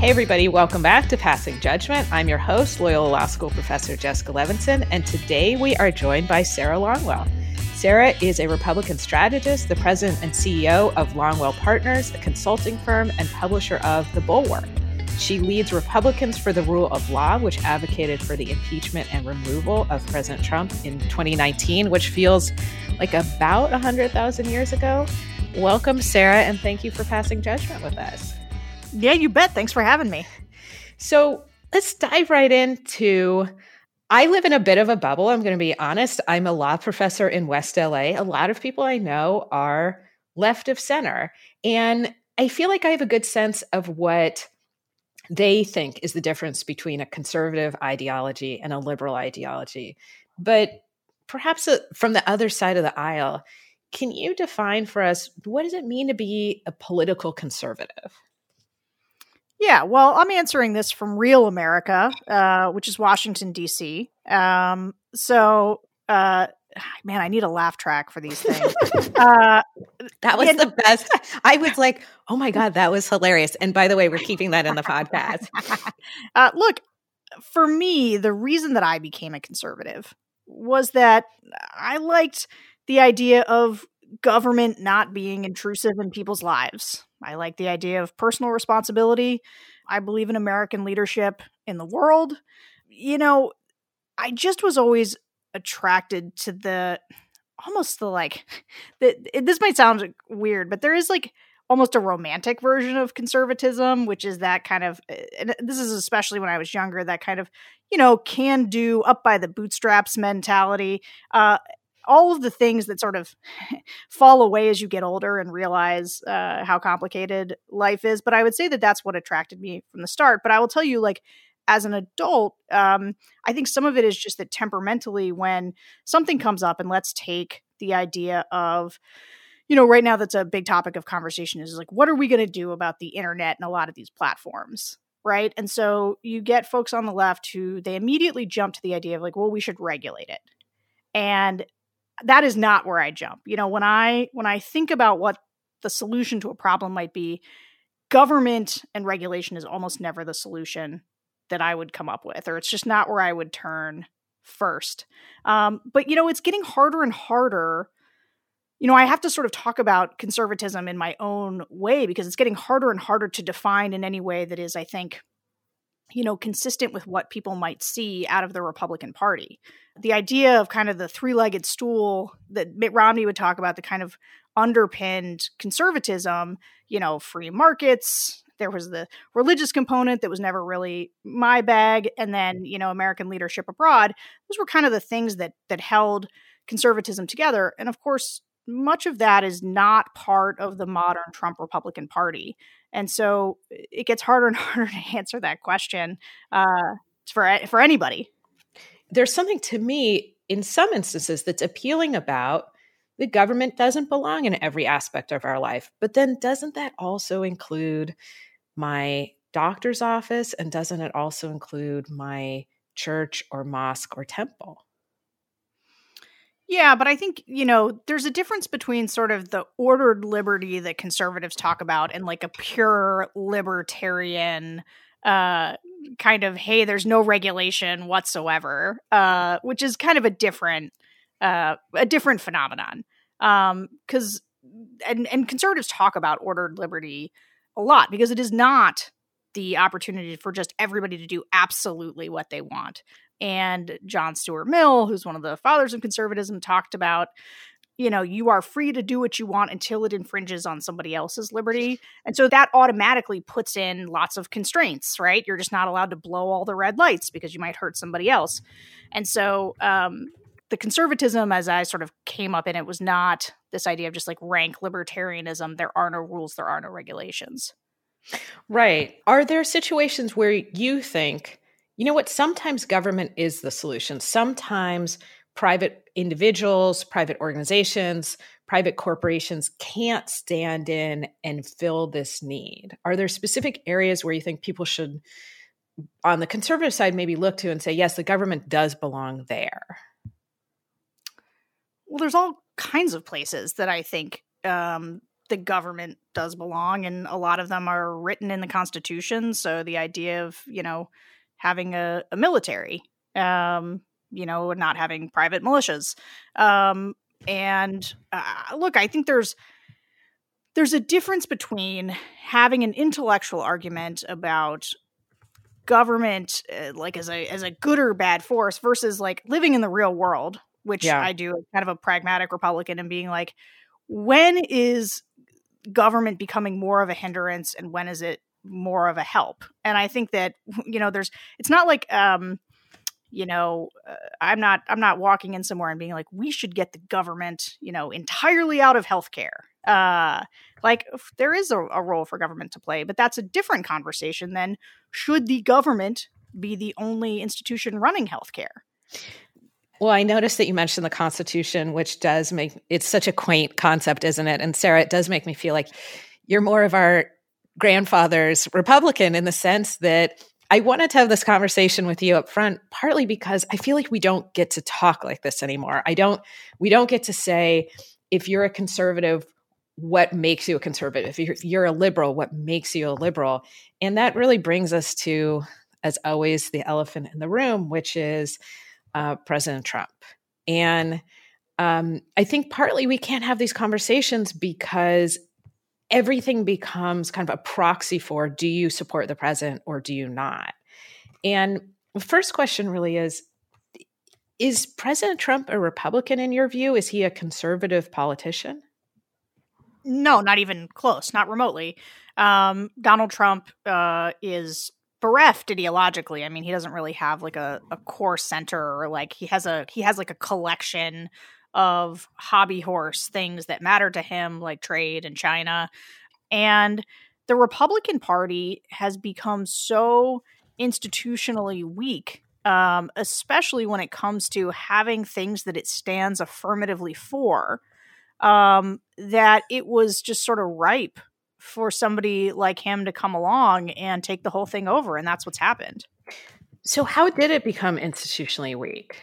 Hey, everybody, welcome back to Passing Judgment. I'm your host, Loyola Law School professor Jessica Levinson, and today we are joined by Sarah Longwell. Sarah is a Republican strategist, the president and CEO of Longwell Partners, a consulting firm and publisher of The Bulwark. She leads Republicans for the Rule of Law, which advocated for the impeachment and removal of President Trump in 2019, which feels like about 100,000 years ago. Welcome, Sarah, and thank you for passing judgment with us. Yeah, you bet. Thanks for having me. So let's dive right into. I live in a bit of a bubble. I'm going to be honest. I'm a law professor in West LA. A lot of people I know are left of center. And I feel like I have a good sense of what they think is the difference between a conservative ideology and a liberal ideology. But perhaps uh, from the other side of the aisle, can you define for us what does it mean to be a political conservative? Yeah, well, I'm answering this from real America, uh, which is Washington D.C. Um, so, uh, man, I need a laugh track for these things. uh, that was the best. I was like, oh my god, that was hilarious. And by the way, we're keeping that in the podcast. Uh, look, for me, the reason that I became a conservative was that I liked the idea of government not being intrusive in people's lives. I like the idea of personal responsibility. I believe in American leadership in the world. You know, I just was always attracted to the almost the like the, this might sound weird, but there is like almost a romantic version of conservatism, which is that kind of, eh, and this is especially when I was younger, that kind of, you know, can do up by the bootstraps mentality. Uh, all of the things that sort of fall away as you get older and realize uh, how complicated life is. But I would say that that's what attracted me from the start. But I will tell you, like, as an adult, um, I think some of it is just that temperamentally, when something comes up, and let's take the idea of, you know, right now that's a big topic of conversation is like, what are we going to do about the internet and a lot of these platforms? Right. And so you get folks on the left who they immediately jump to the idea of like, well, we should regulate it. And that is not where I jump. You know, when I when I think about what the solution to a problem might be, government and regulation is almost never the solution that I would come up with, or it's just not where I would turn first. Um, but you know, it's getting harder and harder. You know, I have to sort of talk about conservatism in my own way because it's getting harder and harder to define in any way that is, I think, you know, consistent with what people might see out of the Republican Party. The idea of kind of the three legged stool that Mitt Romney would talk about, the kind of underpinned conservatism, you know, free markets. There was the religious component that was never really my bag. And then, you know, American leadership abroad. Those were kind of the things that that held conservatism together. And of course, much of that is not part of the modern Trump Republican Party. And so it gets harder and harder to answer that question uh, for for anybody. There's something to me in some instances that's appealing about the government doesn't belong in every aspect of our life. But then doesn't that also include my doctor's office and doesn't it also include my church or mosque or temple? Yeah, but I think, you know, there's a difference between sort of the ordered liberty that conservatives talk about and like a pure libertarian uh kind of hey, there's no regulation whatsoever, uh which is kind of a different uh a different phenomenon. Um cuz and and conservatives talk about ordered liberty a lot because it is not the opportunity for just everybody to do absolutely what they want and John Stuart Mill, who's one of the fathers of conservatism, talked about you know, you are free to do what you want until it infringes on somebody else's liberty. And so that automatically puts in lots of constraints, right? You're just not allowed to blow all the red lights because you might hurt somebody else. And so um, the conservatism, as I sort of came up in it, was not this idea of just like rank libertarianism. There are no rules, there are no regulations. Right. Are there situations where you think you know what? Sometimes government is the solution. Sometimes private individuals, private organizations, private corporations can't stand in and fill this need. Are there specific areas where you think people should, on the conservative side, maybe look to and say, yes, the government does belong there? Well, there's all kinds of places that I think um, the government does belong, and a lot of them are written in the Constitution. So the idea of you know having a, a military, um, you know, not having private militias, um, and uh, look, I think there's there's a difference between having an intellectual argument about government uh, like as a as a good or bad force versus like living in the real world which yeah. I do kind of a pragmatic republican and being like when is government becoming more of a hindrance and when is it more of a help. And i think that you know there's it's not like um you know uh, i'm not i'm not walking in somewhere and being like we should get the government you know entirely out of healthcare. Uh like there is a, a role for government to play but that's a different conversation than should the government be the only institution running healthcare? Well, I noticed that you mentioned the Constitution, which does make it's such a quaint concept, isn't it? And Sarah, it does make me feel like you're more of our grandfather's Republican in the sense that I wanted to have this conversation with you up front, partly because I feel like we don't get to talk like this anymore. I don't, we don't get to say, if you're a conservative, what makes you a conservative? If you're, you're a liberal, what makes you a liberal? And that really brings us to, as always, the elephant in the room, which is uh, President Trump. And um, I think partly we can't have these conversations because everything becomes kind of a proxy for do you support the president or do you not? And the first question really is Is President Trump a Republican in your view? Is he a conservative politician? No, not even close, not remotely. Um, Donald Trump uh, is bereft ideologically. I mean, he doesn't really have like a, a core center or like he has a he has like a collection of hobby horse things that matter to him, like trade and China. And the Republican Party has become so institutionally weak, um, especially when it comes to having things that it stands affirmatively for, um, that it was just sort of ripe for somebody like him to come along and take the whole thing over. And that's what's happened. So, how did it become institutionally weak?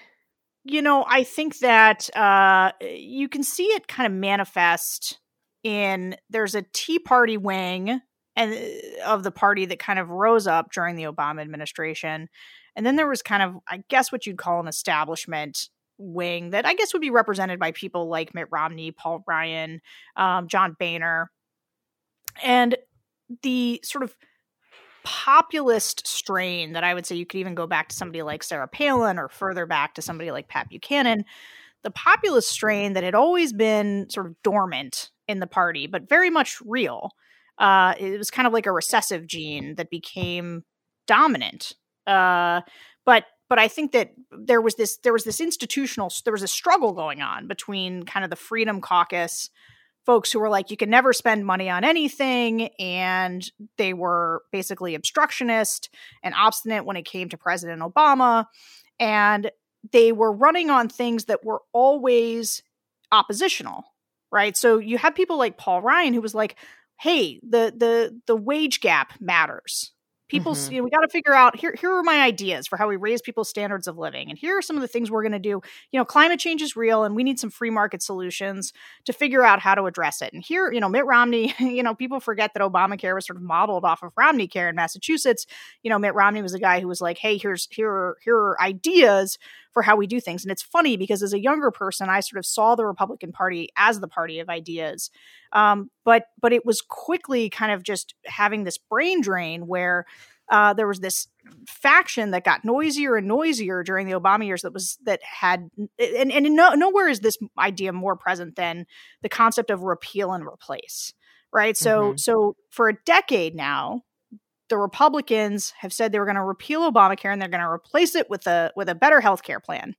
You know, I think that uh, you can see it kind of manifest in there's a Tea Party wing and uh, of the party that kind of rose up during the Obama administration. And then there was kind of, I guess, what you'd call an establishment wing that I guess would be represented by people like Mitt Romney, Paul Ryan, um, John Boehner, and the sort of populist strain that I would say you could even go back to somebody like Sarah Palin or further back to somebody like Pat Buchanan, the populist strain that had always been sort of dormant in the party, but very much real. Uh, it was kind of like a recessive gene that became dominant. Uh, but but I think that there was this there was this institutional there was a struggle going on between kind of the Freedom Caucus folks who were like, you can never spend money on anything. And they were basically obstructionist and obstinate when it came to President Obama. And they were running on things that were always oppositional, right? So you had people like Paul Ryan who was like, hey, the the the wage gap matters people mm-hmm. you know, we got to figure out here here are my ideas for how we raise people's standards of living and here are some of the things we're going to do. You know climate change is real and we need some free market solutions to figure out how to address it. And here you know mitt romney you know people forget that obamacare was sort of modeled off of romney care in massachusetts. You know mitt romney was a guy who was like hey here's here are here are ideas for how we do things. And it's funny because as a younger person i sort of saw the republican party as the party of ideas. Um, but but it was quickly kind of just having this brain drain where uh, there was this faction that got noisier and noisier during the Obama years that was that had and, and no, nowhere is this idea more present than the concept of repeal and replace right? So mm-hmm. so for a decade now the Republicans have said they were going to repeal Obamacare and they're going to replace it with a with a better health care plan.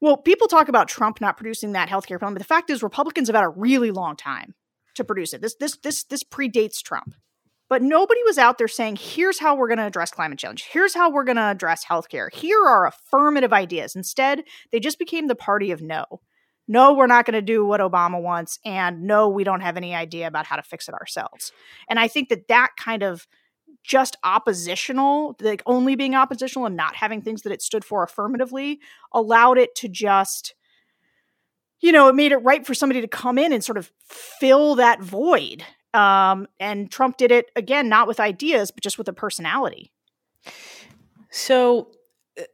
Well, people talk about Trump not producing that healthcare plan, but the fact is Republicans have had a really long time to produce it. This this this this predates Trump. But nobody was out there saying, here's how we're going to address climate change. Here's how we're going to address healthcare. Here are affirmative ideas. Instead, they just became the party of no. No, we're not going to do what Obama wants. And no, we don't have any idea about how to fix it ourselves. And I think that that kind of just oppositional, like only being oppositional and not having things that it stood for affirmatively, allowed it to just you know, it made it right for somebody to come in and sort of fill that void. Um, and Trump did it again, not with ideas, but just with a personality. So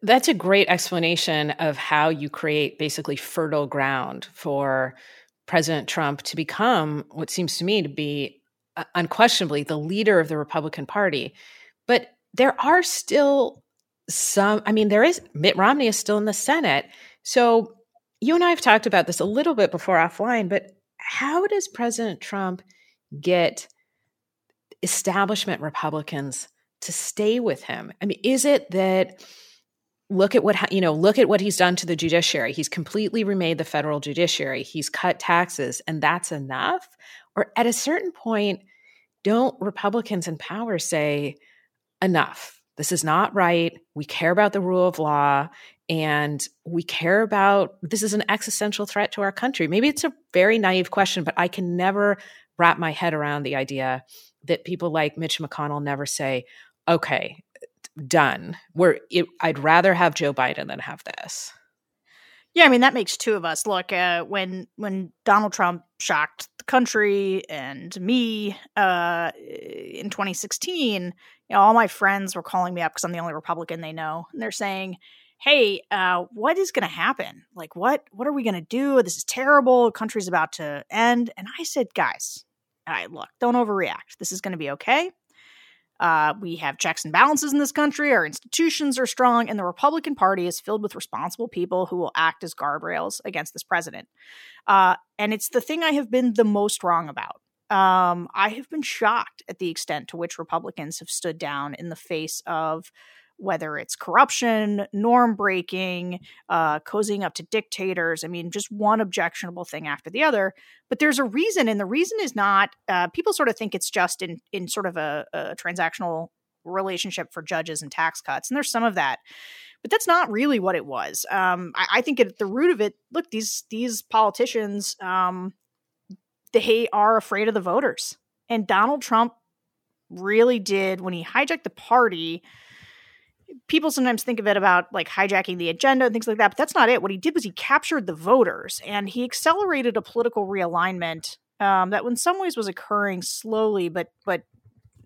that's a great explanation of how you create basically fertile ground for President Trump to become what seems to me to be uh, unquestionably the leader of the Republican Party. But there are still some, I mean, there is, Mitt Romney is still in the Senate. So you and I have talked about this a little bit before offline, but how does President Trump get establishment Republicans to stay with him? I mean, is it that look at what you know look at what he's done to the judiciary. He's completely remade the federal judiciary. He's cut taxes and that's enough? Or at a certain point don't republicans in power say enough. This is not right. We care about the rule of law and we care about this is an existential threat to our country. Maybe it's a very naive question but i can never wrap my head around the idea that people like mitch mcconnell never say okay done. Where I'd rather have Joe Biden than have this. Yeah, I mean that makes two of us. Look, uh, when when Donald Trump shocked the country and me uh, in 2016, you know, all my friends were calling me up because I'm the only Republican they know, and they're saying, "Hey, uh, what is going to happen? Like, what what are we going to do? This is terrible. The country's about to end." And I said, "Guys, all right, look, don't overreact. This is going to be okay. Uh, we have checks and balances in this country. Our institutions are strong, and the Republican Party is filled with responsible people who will act as guardrails against this president. Uh, and it's the thing I have been the most wrong about. Um, I have been shocked at the extent to which Republicans have stood down in the face of whether it's corruption, norm breaking, uh, cozying up to dictators. I mean, just one objectionable thing after the other. But there's a reason, and the reason is not uh, people sort of think it's just in in sort of a, a transactional relationship for judges and tax cuts, and there's some of that. But that's not really what it was. Um, I, I, think at the root of it, look these these politicians, um, they are afraid of the voters, and Donald Trump really did when he hijacked the party people sometimes think of it about like hijacking the agenda and things like that, but that's not it. What he did was he captured the voters and he accelerated a political realignment um, that, in some ways, was occurring slowly, but but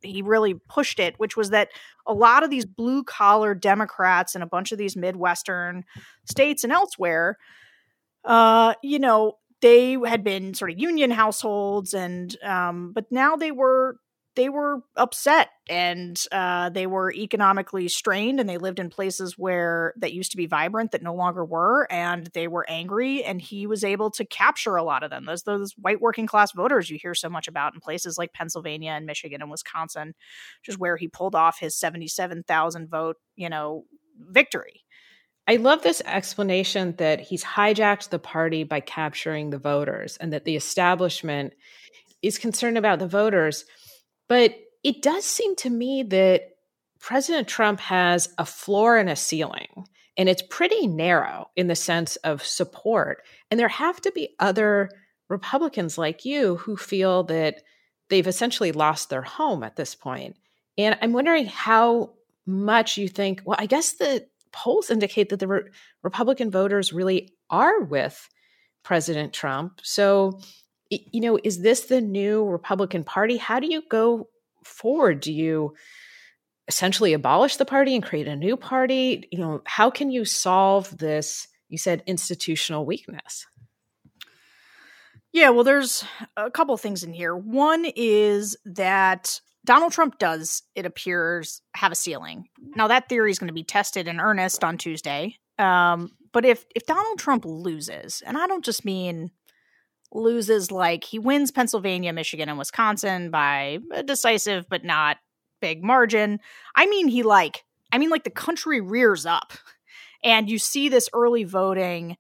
he really pushed it, which was that a lot of these blue collar Democrats in a bunch of these Midwestern states and elsewhere, uh, you know, they had been sort of union households and um, but now they were they were upset and uh, they were economically strained and they lived in places where that used to be vibrant that no longer were and they were angry and he was able to capture a lot of them. Those those white working class voters you hear so much about in places like Pennsylvania and Michigan and Wisconsin which is where he pulled off his 77,000 vote you know victory. I love this explanation that he's hijacked the party by capturing the voters and that the establishment is concerned about the voters but it does seem to me that President Trump has a floor and a ceiling, and it's pretty narrow in the sense of support. And there have to be other Republicans like you who feel that they've essentially lost their home at this point. And I'm wondering how much you think, well, I guess the polls indicate that the re- Republican voters really are with President Trump. So you know, is this the new Republican Party? How do you go forward? Do you essentially abolish the party and create a new party? You know, how can you solve this? You said institutional weakness. Yeah, well, there's a couple things in here. One is that Donald Trump does, it appears, have a ceiling. Now, that theory is going to be tested in earnest on Tuesday. Um, but if if Donald Trump loses, and I don't just mean loses like he wins Pennsylvania, Michigan, and Wisconsin by a decisive but not big margin. I mean, he like, I mean, like the country rears up and you see this early voting.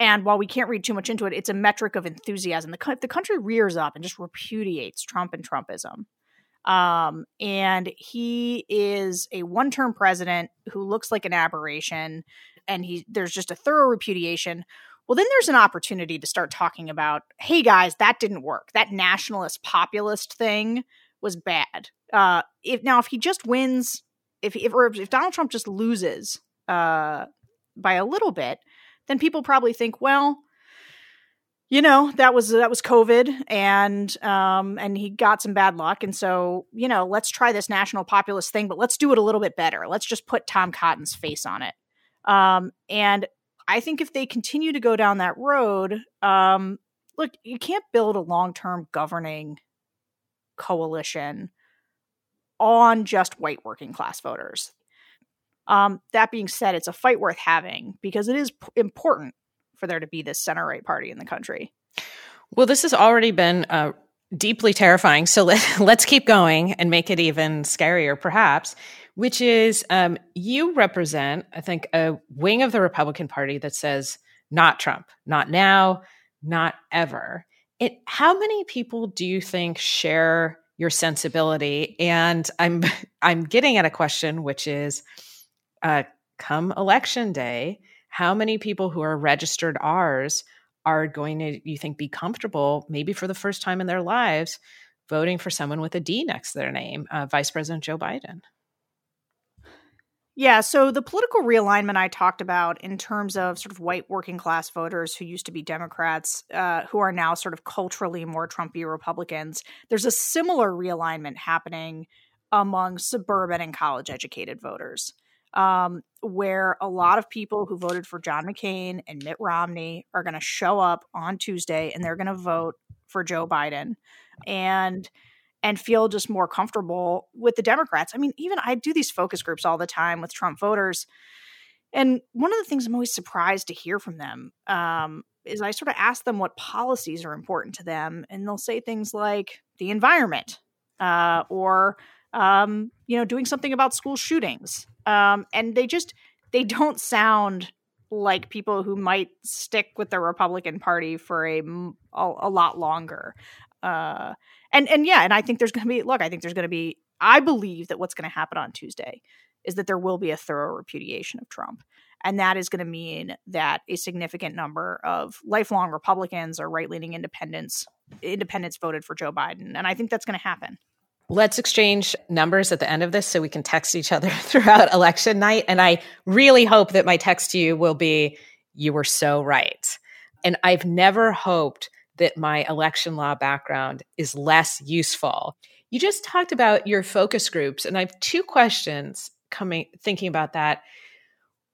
And while we can't read too much into it, it's a metric of enthusiasm. The, the country rears up and just repudiates Trump and Trumpism. Um, and he is a one term president who looks like an aberration. And he there's just a thorough repudiation well, then there's an opportunity to start talking about, hey guys, that didn't work. That nationalist populist thing was bad. Uh, if now if he just wins, if if or if Donald Trump just loses uh, by a little bit, then people probably think, well, you know that was that was covid and um and he got some bad luck and so you know let's try this national populist thing but let's do it a little bit better let's just put tom cotton's face on it um and i think if they continue to go down that road um look you can't build a long-term governing coalition on just white working class voters um that being said it's a fight worth having because it is p- important for there to be this center right party in the country. Well, this has already been uh, deeply terrifying. So let, let's keep going and make it even scarier, perhaps, which is um, you represent, I think, a wing of the Republican Party that says, not Trump, not now, not ever. It, how many people do you think share your sensibility? And I'm I'm getting at a question, which is, uh, come election day, how many people who are registered R's are going to, you think, be comfortable, maybe for the first time in their lives, voting for someone with a D next to their name, uh, Vice President Joe Biden? Yeah, so the political realignment I talked about in terms of sort of white working class voters who used to be Democrats, uh, who are now sort of culturally more Trumpy Republicans, there's a similar realignment happening among suburban and college educated voters um, where a lot of people who voted for John McCain and Mitt Romney are going to show up on Tuesday and they're going to vote for Joe Biden. And and feel just more comfortable with the Democrats. I mean, even I do these focus groups all the time with Trump voters. And one of the things I'm always surprised to hear from them um, is I sort of ask them what policies are important to them, and they'll say things like the environment uh, or um, you know doing something about school shootings um, and they just they don't sound like people who might stick with the Republican Party for a a, a lot longer. Uh, and and yeah, and I think there's going to be look. I think there's going to be. I believe that what's going to happen on Tuesday is that there will be a thorough repudiation of Trump. And that is going to mean that a significant number of lifelong Republicans or right leaning independents independents voted for Joe Biden. And I think that's going to happen. Let's exchange numbers at the end of this so we can text each other throughout election night. And I really hope that my text to you will be, You were so right. And I've never hoped that my election law background is less useful. You just talked about your focus groups, and I have two questions coming thinking about that.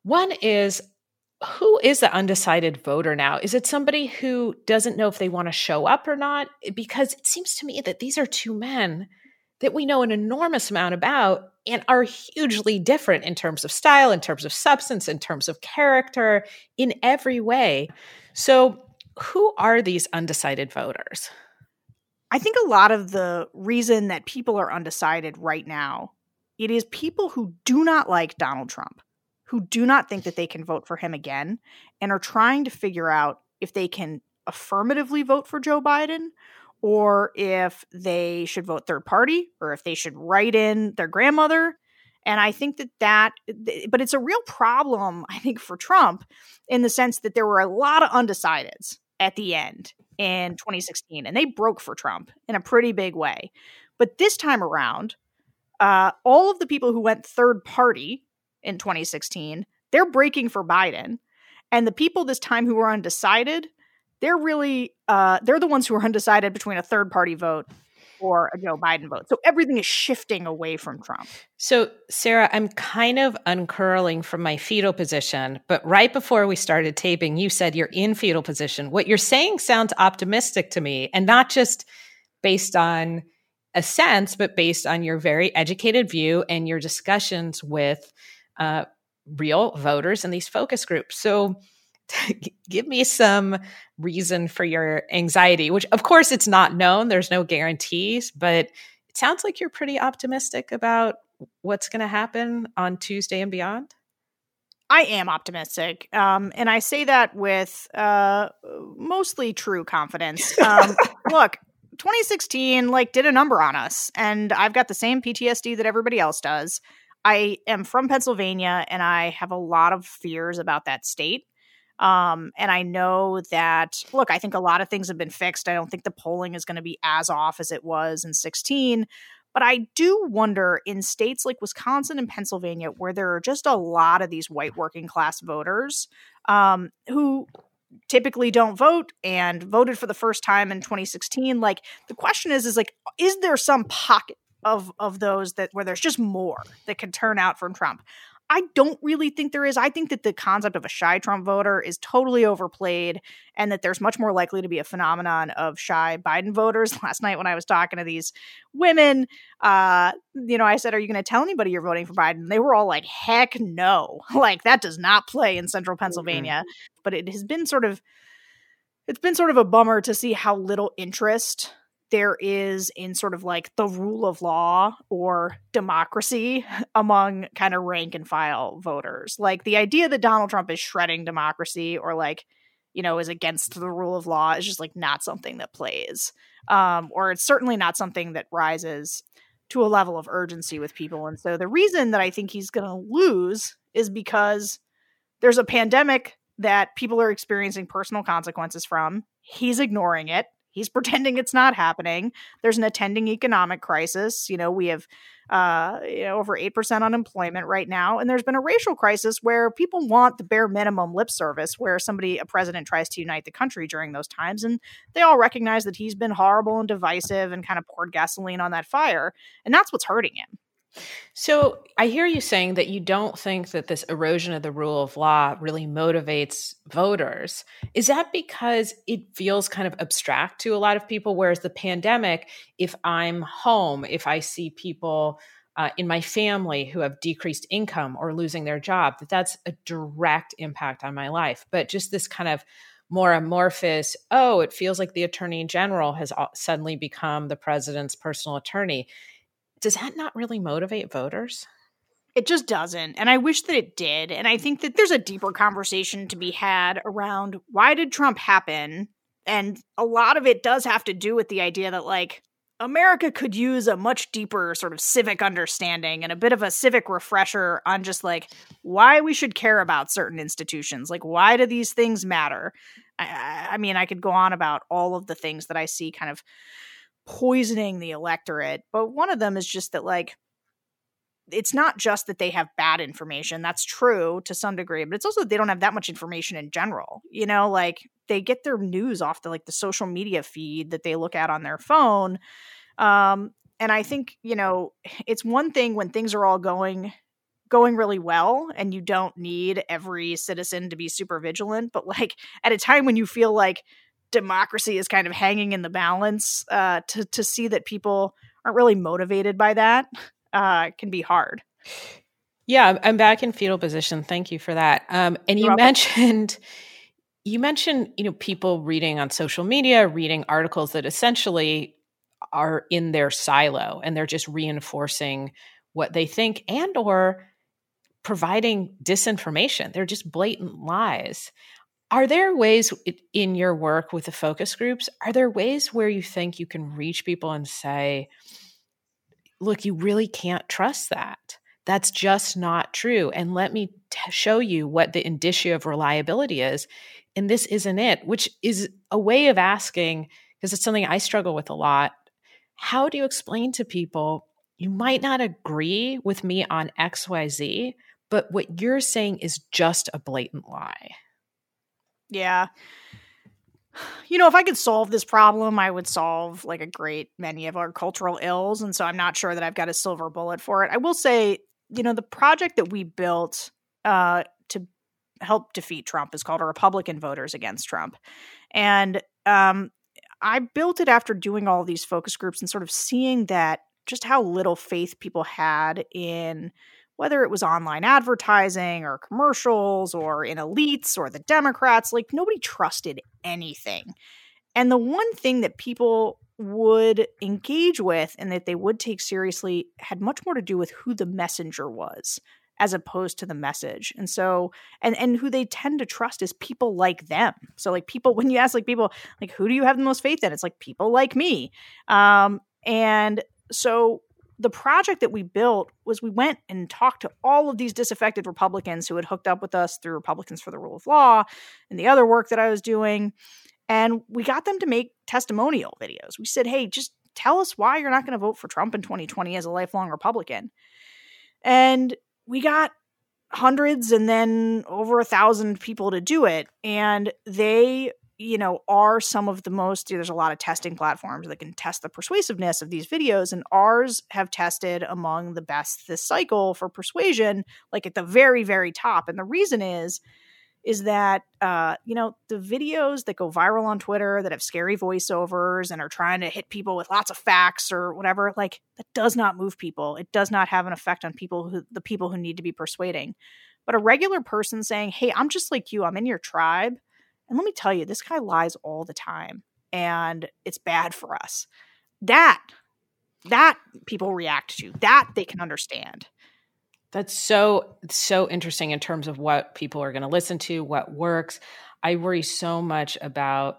One is who is the undecided voter now? Is it somebody who doesn't know if they want to show up or not? Because it seems to me that these are two men that we know an enormous amount about and are hugely different in terms of style, in terms of substance, in terms of character, in every way. So, who are these undecided voters? I think a lot of the reason that people are undecided right now, it is people who do not like Donald Trump, who do not think that they can vote for him again and are trying to figure out if they can affirmatively vote for Joe Biden or if they should vote third party or if they should write in their grandmother and i think that that but it's a real problem i think for trump in the sense that there were a lot of undecideds at the end in 2016 and they broke for trump in a pretty big way. But this time around uh, all of the people who went third party in 2016 they're breaking for biden and the people this time who were undecided they're really uh, they're the ones who are undecided between a third party vote or a Joe Biden vote. So everything is shifting away from Trump. So, Sarah, I'm kind of uncurling from my fetal position, but right before we started taping, you said you're in fetal position. What you're saying sounds optimistic to me, and not just based on a sense, but based on your very educated view and your discussions with uh, real voters in these focus groups. So, give me some reason for your anxiety, which of course it's not known. There's no guarantees, but it sounds like you're pretty optimistic about what's going to happen on Tuesday and beyond. I am optimistic. Um, and I say that with uh, mostly true confidence. Um, look, 2016 like did a number on us and I've got the same PTSD that everybody else does. I am from Pennsylvania and I have a lot of fears about that state. Um, and I know that, look, I think a lot of things have been fixed. I don't think the polling is going to be as off as it was in 16. But I do wonder in states like Wisconsin and Pennsylvania, where there are just a lot of these white working class voters um, who typically don't vote and voted for the first time in 2016 like the question is is like is there some pocket of of those that where there's just more that could turn out from Trump I don't really think there is. I think that the concept of a shy Trump voter is totally overplayed and that there's much more likely to be a phenomenon of shy Biden voters. Last night when I was talking to these women, uh, you know, I said, Are you going to tell anybody you're voting for Biden? They were all like, Heck no. Like that does not play in central Pennsylvania. Mm-hmm. But it has been sort of it's been sort of a bummer to see how little interest there is in sort of like the rule of law or democracy among kind of rank and file voters. Like the idea that Donald Trump is shredding democracy or like, you know, is against the rule of law is just like not something that plays. Um, or it's certainly not something that rises to a level of urgency with people. And so the reason that I think he's going to lose is because there's a pandemic that people are experiencing personal consequences from. He's ignoring it. He's pretending it's not happening. There's an attending economic crisis. You know, we have uh, you know, over 8% unemployment right now. And there's been a racial crisis where people want the bare minimum lip service, where somebody, a president, tries to unite the country during those times. And they all recognize that he's been horrible and divisive and kind of poured gasoline on that fire. And that's what's hurting him. So I hear you saying that you don't think that this erosion of the rule of law really motivates voters. Is that because it feels kind of abstract to a lot of people? Whereas the pandemic, if I'm home, if I see people uh, in my family who have decreased income or losing their job, that that's a direct impact on my life. But just this kind of more amorphous, oh, it feels like the attorney general has suddenly become the president's personal attorney does that not really motivate voters? It just doesn't. And I wish that it did. And I think that there's a deeper conversation to be had around why did Trump happen? And a lot of it does have to do with the idea that, like, America could use a much deeper sort of civic understanding and a bit of a civic refresher on just like why we should care about certain institutions. Like, why do these things matter? I, I mean, I could go on about all of the things that I see kind of poisoning the electorate. But one of them is just that, like, it's not just that they have bad information. That's true to some degree, but it's also they don't have that much information in general. You know, like they get their news off the like the social media feed that they look at on their phone. Um, and I think, you know, it's one thing when things are all going going really well and you don't need every citizen to be super vigilant, but like at a time when you feel like democracy is kind of hanging in the balance uh, to to see that people aren't really motivated by that uh, can be hard. Yeah, I'm back in fetal position. Thank you for that. Um, and you mentioned you mentioned you know people reading on social media, reading articles that essentially are in their silo and they're just reinforcing what they think and or providing disinformation. They're just blatant lies. Are there ways in your work with the focus groups? Are there ways where you think you can reach people and say, look, you really can't trust that? That's just not true. And let me t- show you what the indicia of reliability is. And this isn't it, which is a way of asking, because it's something I struggle with a lot. How do you explain to people you might not agree with me on XYZ, but what you're saying is just a blatant lie? Yeah. You know, if I could solve this problem, I would solve like a great many of our cultural ills. And so I'm not sure that I've got a silver bullet for it. I will say, you know, the project that we built uh, to help defeat Trump is called Republican Voters Against Trump. And um, I built it after doing all these focus groups and sort of seeing that just how little faith people had in whether it was online advertising or commercials or in elites or the Democrats, like nobody trusted anything. And the one thing that people would engage with and that they would take seriously had much more to do with who the messenger was as opposed to the message. And so and and who they tend to trust is people like them. So like people when you ask like people like who do you have the most faith in? It's like people like me. Um and so the project that we built was we went and talked to all of these disaffected Republicans who had hooked up with us through Republicans for the Rule of Law and the other work that I was doing. And we got them to make testimonial videos. We said, hey, just tell us why you're not going to vote for Trump in 2020 as a lifelong Republican. And we got hundreds and then over a thousand people to do it. And they, you know, are some of the most, there's a lot of testing platforms that can test the persuasiveness of these videos. And ours have tested among the best this cycle for persuasion, like at the very, very top. And the reason is, is that uh, you know the videos that go viral on Twitter that have scary voiceovers and are trying to hit people with lots of facts or whatever, like that does not move people. It does not have an effect on people who the people who need to be persuading. But a regular person saying, "Hey, I'm just like you. I'm in your tribe." And let me tell you, this guy lies all the time and it's bad for us. That that people react to. That they can understand. That's so so interesting in terms of what people are going to listen to, what works. I worry so much about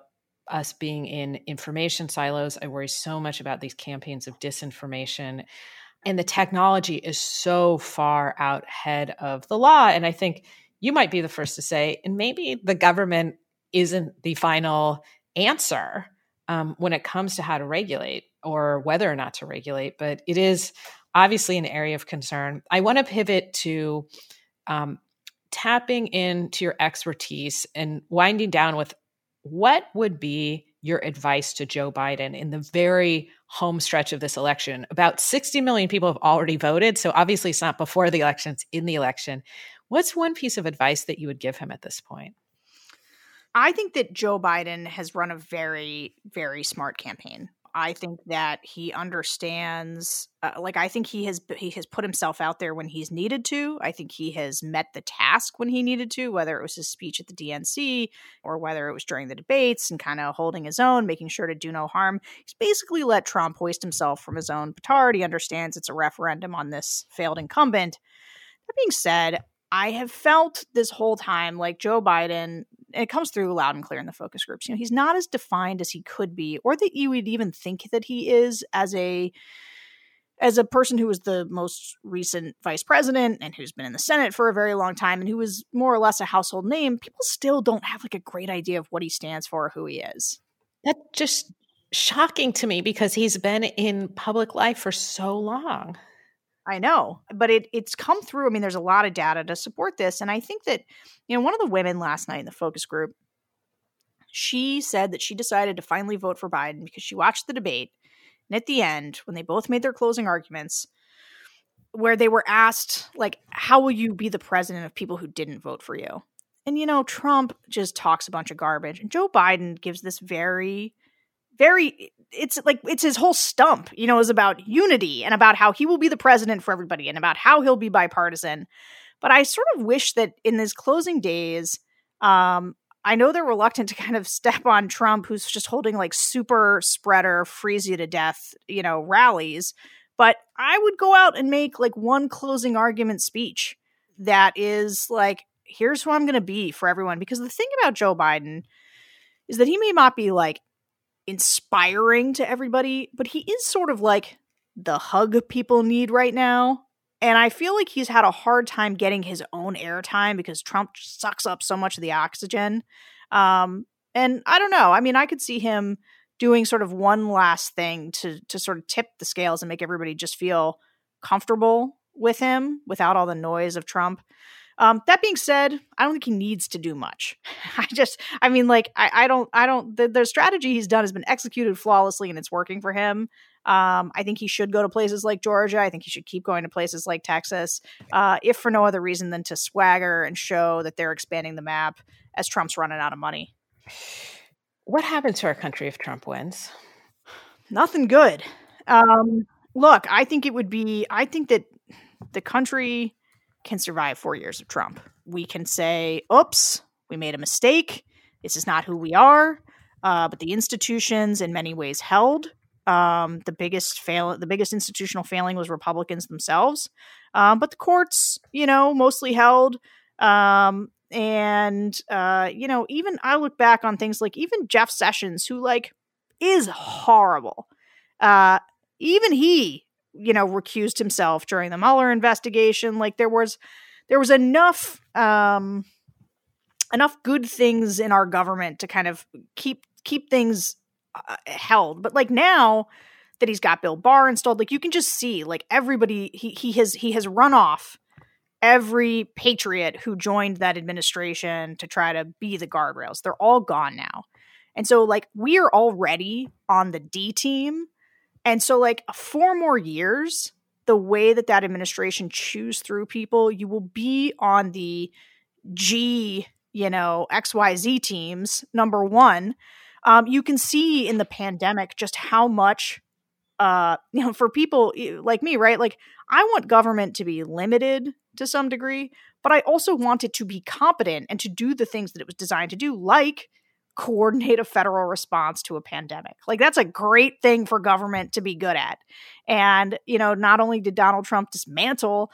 us being in information silos. I worry so much about these campaigns of disinformation. And the technology is so far out ahead of the law. And I think you might be the first to say, and maybe the government isn't the final answer um, when it comes to how to regulate or whether or not to regulate, but it is obviously an area of concern. I want to pivot to um, tapping into your expertise and winding down with what would be your advice to Joe Biden in the very home stretch of this election? About 60 million people have already voted. So obviously, it's not before the election, it's in the election. What's one piece of advice that you would give him at this point? I think that Joe Biden has run a very, very smart campaign. I think that he understands uh, like I think he has he has put himself out there when he's needed to. I think he has met the task when he needed to, whether it was his speech at the DNC or whether it was during the debates and kind of holding his own, making sure to do no harm. He's basically let Trump hoist himself from his own petard. He understands it's a referendum on this failed incumbent. That being said, I have felt this whole time like Joe Biden it comes through loud and clear in the focus groups. You know, he's not as defined as he could be, or that you would even think that he is as a as a person who was the most recent vice president and who's been in the Senate for a very long time and who is more or less a household name, people still don't have like a great idea of what he stands for or who he is. That's just shocking to me because he's been in public life for so long. I know, but it it's come through. I mean, there's a lot of data to support this, and I think that you know one of the women last night in the focus group, she said that she decided to finally vote for Biden because she watched the debate, and at the end, when they both made their closing arguments, where they were asked like, "How will you be the president of people who didn't vote for you?" And you know, Trump just talks a bunch of garbage, and Joe Biden gives this very very it's like it's his whole stump, you know, is about unity and about how he will be the president for everybody and about how he'll be bipartisan. But I sort of wish that in these closing days, um, I know they're reluctant to kind of step on Trump, who's just holding like super spreader, freeze you to death, you know, rallies. But I would go out and make like one closing argument speech that is like, here's who I'm going to be for everyone. Because the thing about Joe Biden is that he may not be like inspiring to everybody, but he is sort of like the hug people need right now. And I feel like he's had a hard time getting his own airtime because Trump sucks up so much of the oxygen. Um, and I don't know. I mean, I could see him doing sort of one last thing to to sort of tip the scales and make everybody just feel comfortable with him without all the noise of Trump. Um, that being said, I don't think he needs to do much. I just, I mean, like, I, I don't, I don't, the, the, strategy he's done has been executed flawlessly and it's working for him. Um, I think he should go to places like Georgia. I think he should keep going to places like Texas, uh, if for no other reason than to swagger and show that they're expanding the map as Trump's running out of money. What happens to our country if Trump wins? Nothing good. Um, look, I think it would be, I think that the country can survive four years of Trump. We can say, oops, we made a mistake. This is not who we are. Uh, but the institutions, in many ways, held. Um, the biggest fail, the biggest institutional failing was Republicans themselves. Um, but the courts, you know, mostly held. Um, and uh, you know, even I look back on things like even Jeff Sessions, who like is horrible. Uh, even he you know, recused himself during the Mueller investigation. Like there was there was enough um enough good things in our government to kind of keep keep things uh, held. But like now that he's got Bill Barr installed, like you can just see like everybody he he has he has run off every patriot who joined that administration to try to be the guardrails. They're all gone now. And so, like, we are already on the D team. And so, like, four more years, the way that that administration chews through people, you will be on the G, you know, XYZ teams, number one. Um, you can see in the pandemic just how much, uh, you know, for people like me, right? Like, I want government to be limited to some degree, but I also want it to be competent and to do the things that it was designed to do, like coordinate a federal response to a pandemic. Like that's a great thing for government to be good at. And, you know, not only did Donald Trump dismantle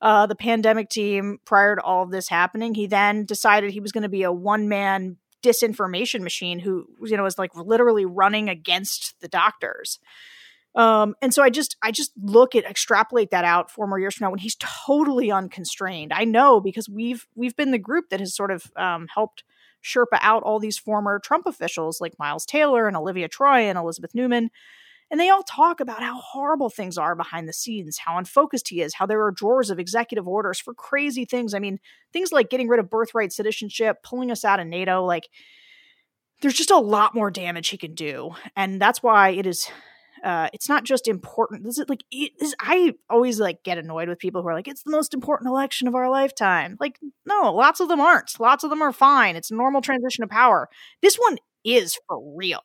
uh, the pandemic team prior to all of this happening, he then decided he was going to be a one man disinformation machine who, you know, was like literally running against the doctors. Um, and so I just I just look at extrapolate that out four more years from now when he's totally unconstrained. I know because we've we've been the group that has sort of um, helped Sherpa out all these former Trump officials like Miles Taylor and Olivia Troye and Elizabeth Neumann. And they all talk about how horrible things are behind the scenes, how unfocused he is, how there are drawers of executive orders for crazy things. I mean, things like getting rid of birthright citizenship, pulling us out of NATO, like there's just a lot more damage he can do. And that's why it is uh, it's not just important. This is like I always like get annoyed with people who are like, "It's the most important election of our lifetime." Like, no, lots of them aren't. Lots of them are fine. It's a normal transition of power. This one is for real.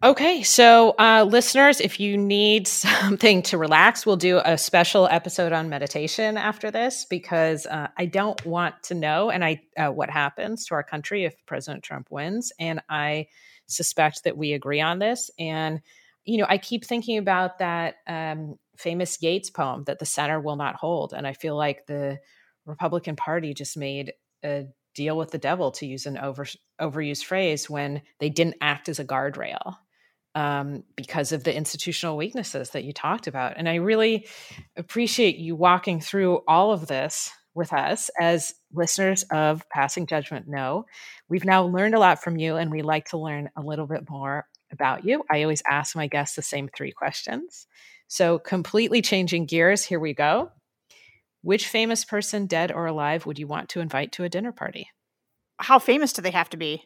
Okay, so uh, listeners, if you need something to relax, we'll do a special episode on meditation after this because uh, I don't want to know and I uh, what happens to our country if President Trump wins, and I suspect that we agree on this. And, you know, I keep thinking about that um, famous Yeats poem that the center will not hold. And I feel like the Republican Party just made a deal with the devil, to use an over, overused phrase, when they didn't act as a guardrail. Um, because of the institutional weaknesses that you talked about. And I really appreciate you walking through all of this with us as listeners of Passing Judgment know. We've now learned a lot from you, and we like to learn a little bit more about you. I always ask my guests the same three questions. So, completely changing gears, here we go. Which famous person, dead or alive, would you want to invite to a dinner party? How famous do they have to be?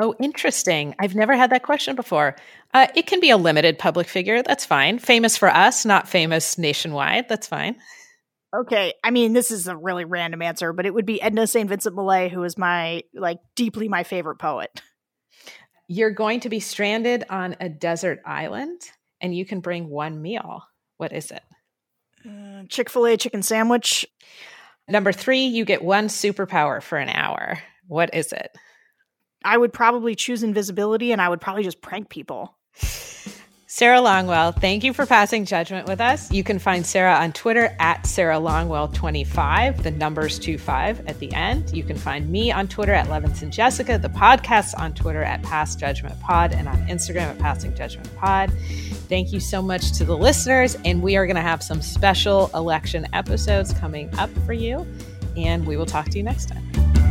Oh, interesting. I've never had that question before. Uh, it can be a limited public figure. That's fine. Famous for us, not famous nationwide. That's fine. Okay, I mean this is a really random answer, but it would be Edna St. Vincent Millay, who is my like deeply my favorite poet. You're going to be stranded on a desert island, and you can bring one meal. What is it? Uh, Chick Fil A chicken sandwich. Number three, you get one superpower for an hour. What is it? I would probably choose invisibility, and I would probably just prank people. Sarah Longwell, thank you for passing judgment with us. You can find Sarah on Twitter at Sarah Longwell25, the numbers 25 at the end. You can find me on Twitter at Levinson Jessica, the podcast on Twitter at Pass Judgment Pod, and on Instagram at Passing Judgment Pod. Thank you so much to the listeners, and we are going to have some special election episodes coming up for you, and we will talk to you next time.